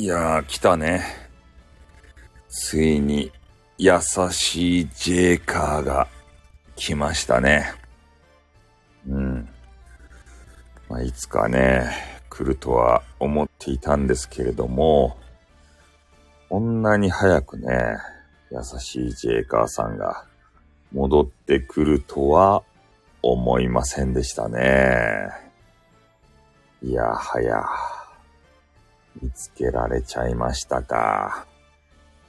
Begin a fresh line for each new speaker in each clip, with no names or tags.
いやー、来たね。ついに、優しいジェイカーが来ましたね。うん。まあ、いつかね、来るとは思っていたんですけれども、こんなに早くね、優しいジェイカーさんが戻ってくるとは思いませんでしたね。いやはや、見つけられちゃいましたか。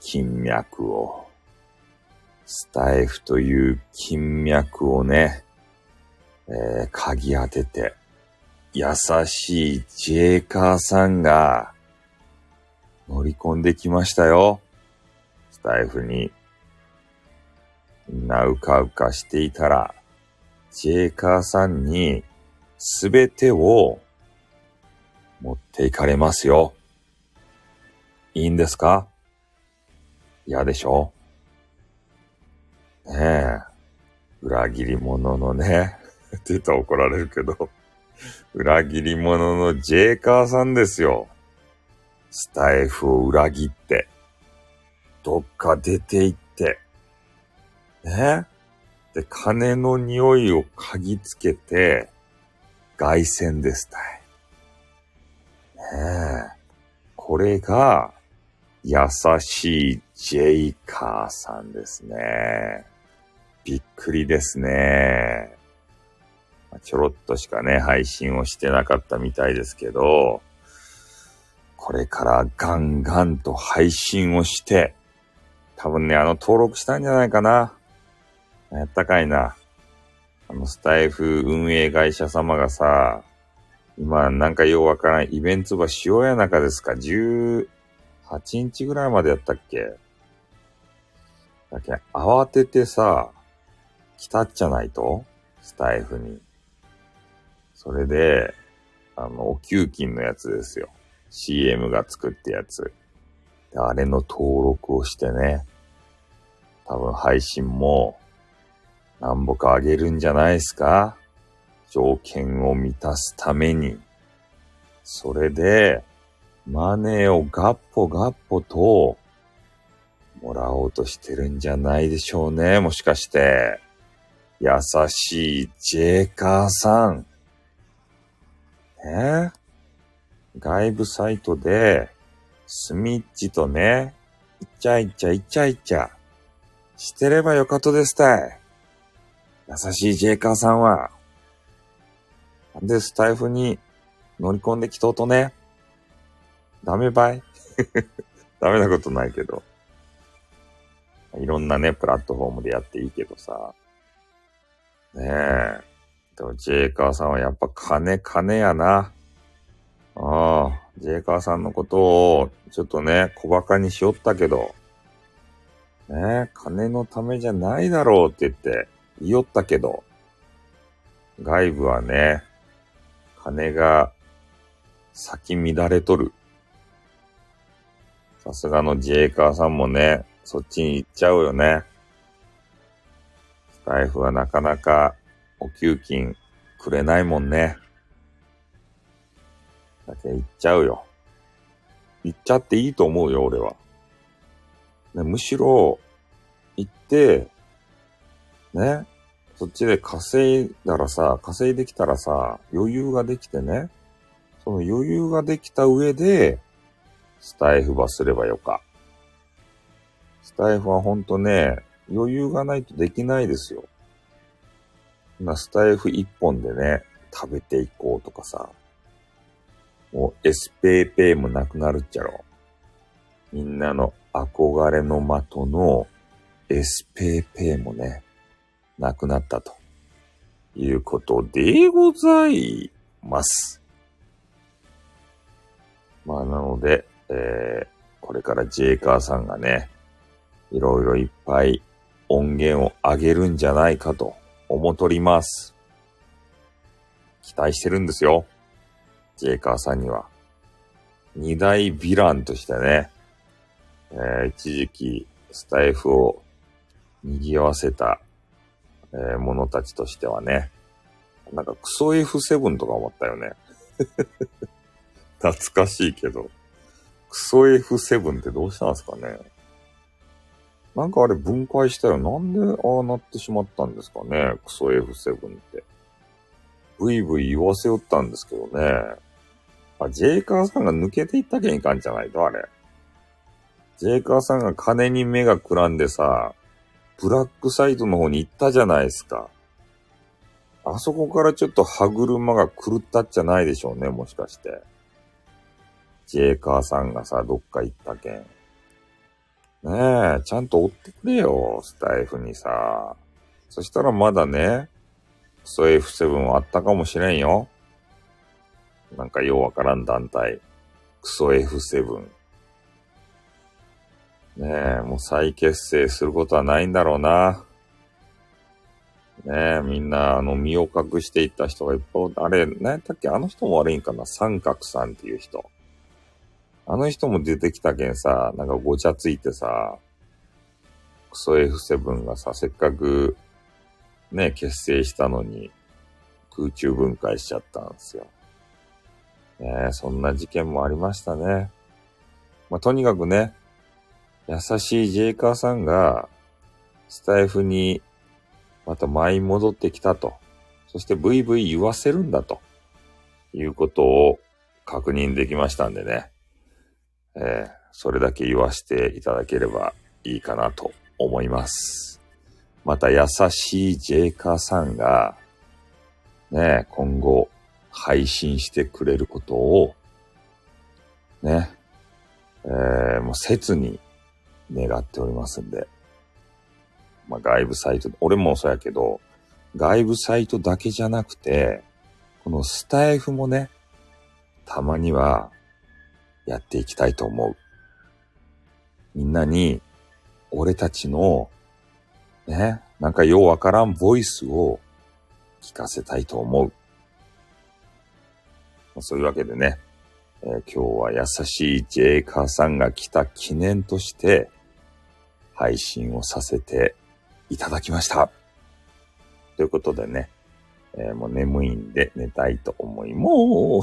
金脈を。スタイフという金脈をね、えー、鍵当てて、優しいジェイカーさんが乗り込んできましたよ。スタイフに。みんなうかうかしていたら、ジェイカーさんにすべてを持っていかれますよ。いいんですか？嫌でしょ？ねえ。裏切り者のね、って言ったら怒られるけど、裏切り者のジェイカーさんですよ。スタイフを裏切って、どっか出て行って、ねで、金の匂いを嗅ぎつけて、凱旋ですたい。ねえ。これが、優しいジェイカーさんですね。びっくりですね。ちょろっとしかね、配信をしてなかったみたいですけど、これからガンガンと配信をして、多分ね、あの登録したんじゃないかな。やったかいな。あのスタイフ運営会社様がさ、今なんかようわからんイベントは塩谷中ですか ?18 日ぐらいまでやったっけ？だけ慌ててさ、来たっちゃないと？スタイフに。それで、あの、お給金のやつですよ。CM が作ってやつ。であれの登録をしてね。多分配信も、なんぼかあげるんじゃないですか？条件を満たすために。それで、マネーをガッポガッポと、もらおうとしてるんじゃないでしょうね。もしかして。優しいジェイカーさん。ね外部サイトで、スミッチとね、イチャイチャイチャイチャ、してればよかとですたい。優しいジェイカーさんは、なんでスタイフに乗り込んできとうとね。ダメばい？ダメなことないけど。いろんなね、プラットフォームでやっていいけどさ。ねえ。でも、ジェイカーさんはやっぱ金金やな。ああ、ジェイカーさんのことを、ちょっとね、小馬鹿にしよったけど、ねえ金のためじゃないだろうって言って言いよったけど、外部はね、金が先乱れとる。さすがのジェイカーさんもね、そっちに行っちゃうよね。スタイフはなかなかお給金くれないもんね。だけ行っちゃうよ。行っちゃっていいと思うよ、俺は。ね、むしろ、行って、ね、そっちで稼いだらさ、稼いできたらさ、余裕ができてね、その余裕ができた上で、スタイフばすればよか。スタイフはほんとね、余裕がないとできないですよ。今、スタイフ一本でね、食べていこうとかさ、もう S ペーペーもなくなるっちゃろ。みんなの憧れの的の S ペーペーもね、なくなったということでございます。まあなので、えー、これからジェイカーさんがね、いろいろいっぱい音源を上げるんじゃないかと思とります。期待してるんですよ。ジェイカーさんには。二大ヴィランとしてね、えー、一時期スタイフを賑わせた、えー、者たちとしてはね、なんかクソ F7 とか思ったよね。懐かしいけど。クソ F7 ってどうしたんですかねなんかあれ分解したよ。なんでああなってしまったんですかねクソ F7 って。ブイブイ言わせよったんですけどね。あ、ジェイカーさんが抜けていったけんいかんじゃないと、あれ。ジェイカーさんが金に目がくらんでさ、ブラックサイトの方に行ったじゃないですか。あそこからちょっと歯車が狂ったっちゃないでしょうね、もしかして。ジェイカーさんがさ、どっか行ったけん。ねえ、ちゃんと追ってくれよ、スタイフにさ。そしたらまだね、クソ F7 あったかもしれんよ。なんかようわからん団体。クソ F7。ねえ、もう再結成することはないんだろうな。ねえ、みんな、あの、身を隠していった人がいっぱい、あれ、何やったっけ？あの人も悪いんかな？三角さんっていう人。あの人も出てきたけんさ、なんかごちゃついてさ、クソ F7 がさ、せっかく、ね、結成したのに、空中分解しちゃったんですよ。ねそんな事件もありましたね。まあ、とにかくね、優しいジェイカーさんが、スタイフにまた舞い戻ってきたと。そしてブイブイ言わせるんだと。いうことを確認できましたんでね。えー、それだけ言わせていただければいいかなと思います。また優しいジェイカーさんが、ね、今後配信してくれることを、ね、えー、もう切に願っておりますんで、まあ、外部サイト、俺もそうやけど、外部サイトだけじゃなくて、このスタイフもね、たまにはやっていきたいと思う。みんなに、俺たちの、ね、なんかようわからんボイスを聞かせたいと思う。そういうわけでね、えー、今日は優しいジェイカーさんが来た記念として配信をさせていただきました。ということでね、えー、もう眠いんで寝たいと思いま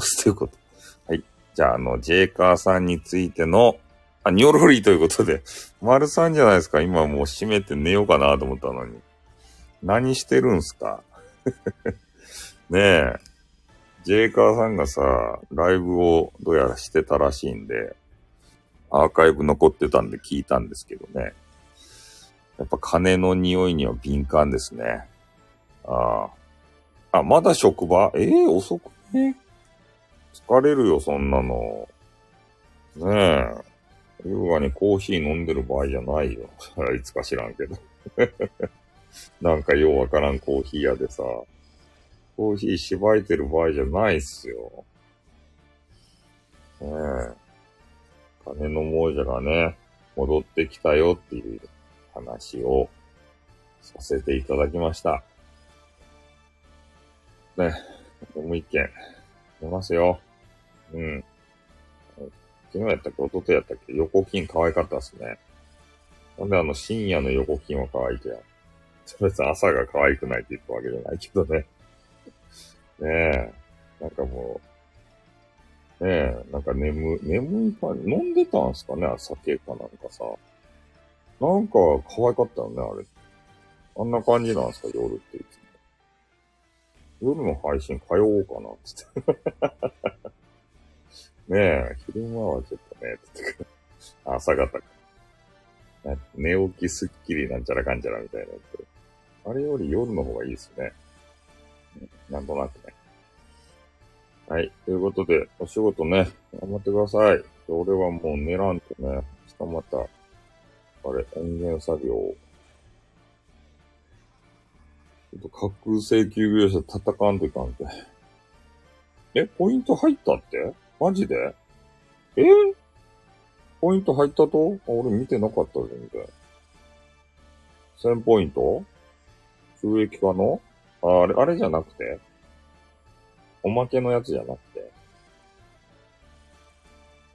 す。ということ。じゃあ、あの、ジェイカーさんについての、あ、ニョロリということで、丸さんじゃないですか。今もう閉めて寝ようかなと思ったのに。何してるんすか？ねえ。ジェイカーさんがさ、ライブをどうやらしてたらしいんで、アーカイブ残ってたんで聞いたんですけどね。やっぱ金の匂いには敏感ですね。ああ。あ、まだ職場？ええー、遅くね疲れるよ、そんなの。ねえ。優雅にコーヒー飲んでる場合じゃないよ。いつか知らんけど。なんかようわからんコーヒー屋でさ、コーヒーしばいてる場合じゃないっすよ。ねえ。金の亡者がね、戻ってきたよっていう話をさせていただきました。ね、もう一件、出ますよ。うん。昨日やったっけ一昨日やったっけ横金可愛かったっすね。なんであの深夜の横金は可愛いとや。別に朝が可愛くないって言ったわけじゃないけどね。ねえ。なんかもう、ねえ、なんか眠、眠いか、飲んでたんすかね酒かなんかさ。なんか可愛かったよね、あれ。あんな感じなんすか、夜っていつも。夜の配信通おうかな、つって。ねえ、昼間はちょっとね、つって。朝方か。寝起きすっきりなんちゃらかんちゃらみたいなやつ。あれより夜の方がいいですね。なんとなくね。はい。ということで、お仕事ね、頑張ってください。俺はもう寝らんとね、明日またあれ、音源作業を。ちょっと架空請求業者叩かんといかんて。え、ポイント入ったって？マジで？え？ポイント入ったと？あ、俺見てなかった全然。1000ポイント？収益化の？ああれ、あれじゃなくて？おまけのやつじゃなくて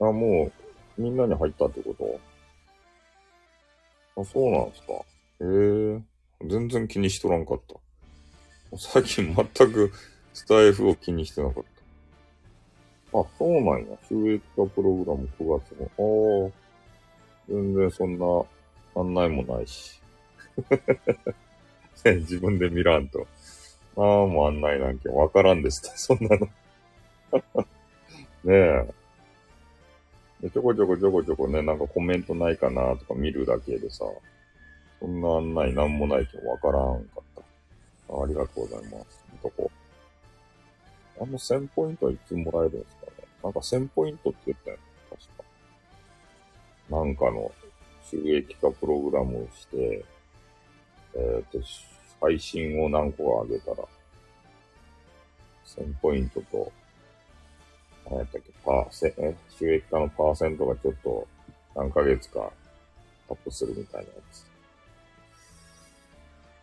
あ、もう、みんなに入ったってこと？あ、そうなんですか。へえ。全然気にしとらんかった。最近全くスタイフを気にしてなかったあ、そうなんや。収益化プログラム9月も。ああ。全然そんな案内もないし。自分で見らんと。ああ、もう案内なんけわからんでした。そんなの。ねえ。でちょこちょこちょこちょこね、なんかコメントないかなとか見るだけでさ、そんな案内なんもないけどわからんかった。ありがとうございます。とこ。あの1000ポイントはいつもらえるんですかね？なんか1000ポイントって言ったよね。確か。なんかの収益化プログラムをして、えっ、ー、と、配信を何個か上げたら、1000ポイントと、何やったっけ、パーセ、え、収益化のパーセントがちょっと何ヶ月かアップするみたいなやつ。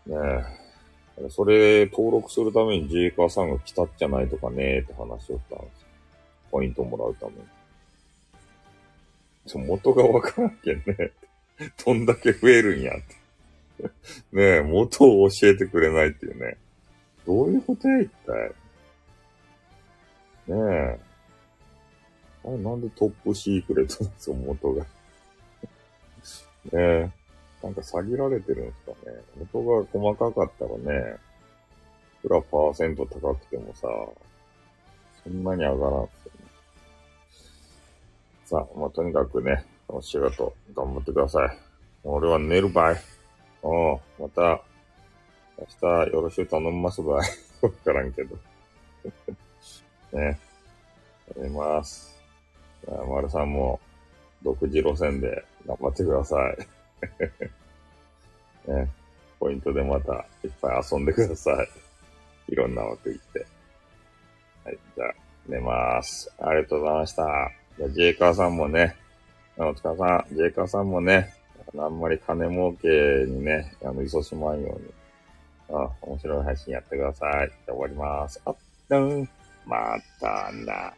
ねえ。それ登録するためにジェイカーさんが来たっじゃないとかねって話をしたんですよ。ポイントもらうために。ちょ、元がわからんけんね。どんだけ増えるんやって。ねえ、元を教えてくれないっていうね。どういうことや、一体。ねえ。あれ、なんでトップシークレットなんですよ、元が。ねえ。なんか詐欺られてるんですかね。元が細かかったらね、いくらパーセント高くてもさ、そんなに上がらんすよね。さあ、まあ、とにかくね、お仕事頑張ってください。俺は寝るばい。おう、また、明日よろしゅう頼みますばい。わからんけど。ね。寝ます。丸さんも、独自路線で頑張ってください。ね。ポイントでまたいっぱい遊んでください。いろんな枠行って。はい、じゃあ、寝ます。ありがとうございました。じゃあ、ジェイカーさんもね、お疲れさん、ジェイカーさんもね、あんまり金儲けにね、あの、忙しまんように。あ、面白い配信やってください。じゃ終わります。あっ、うん、またな。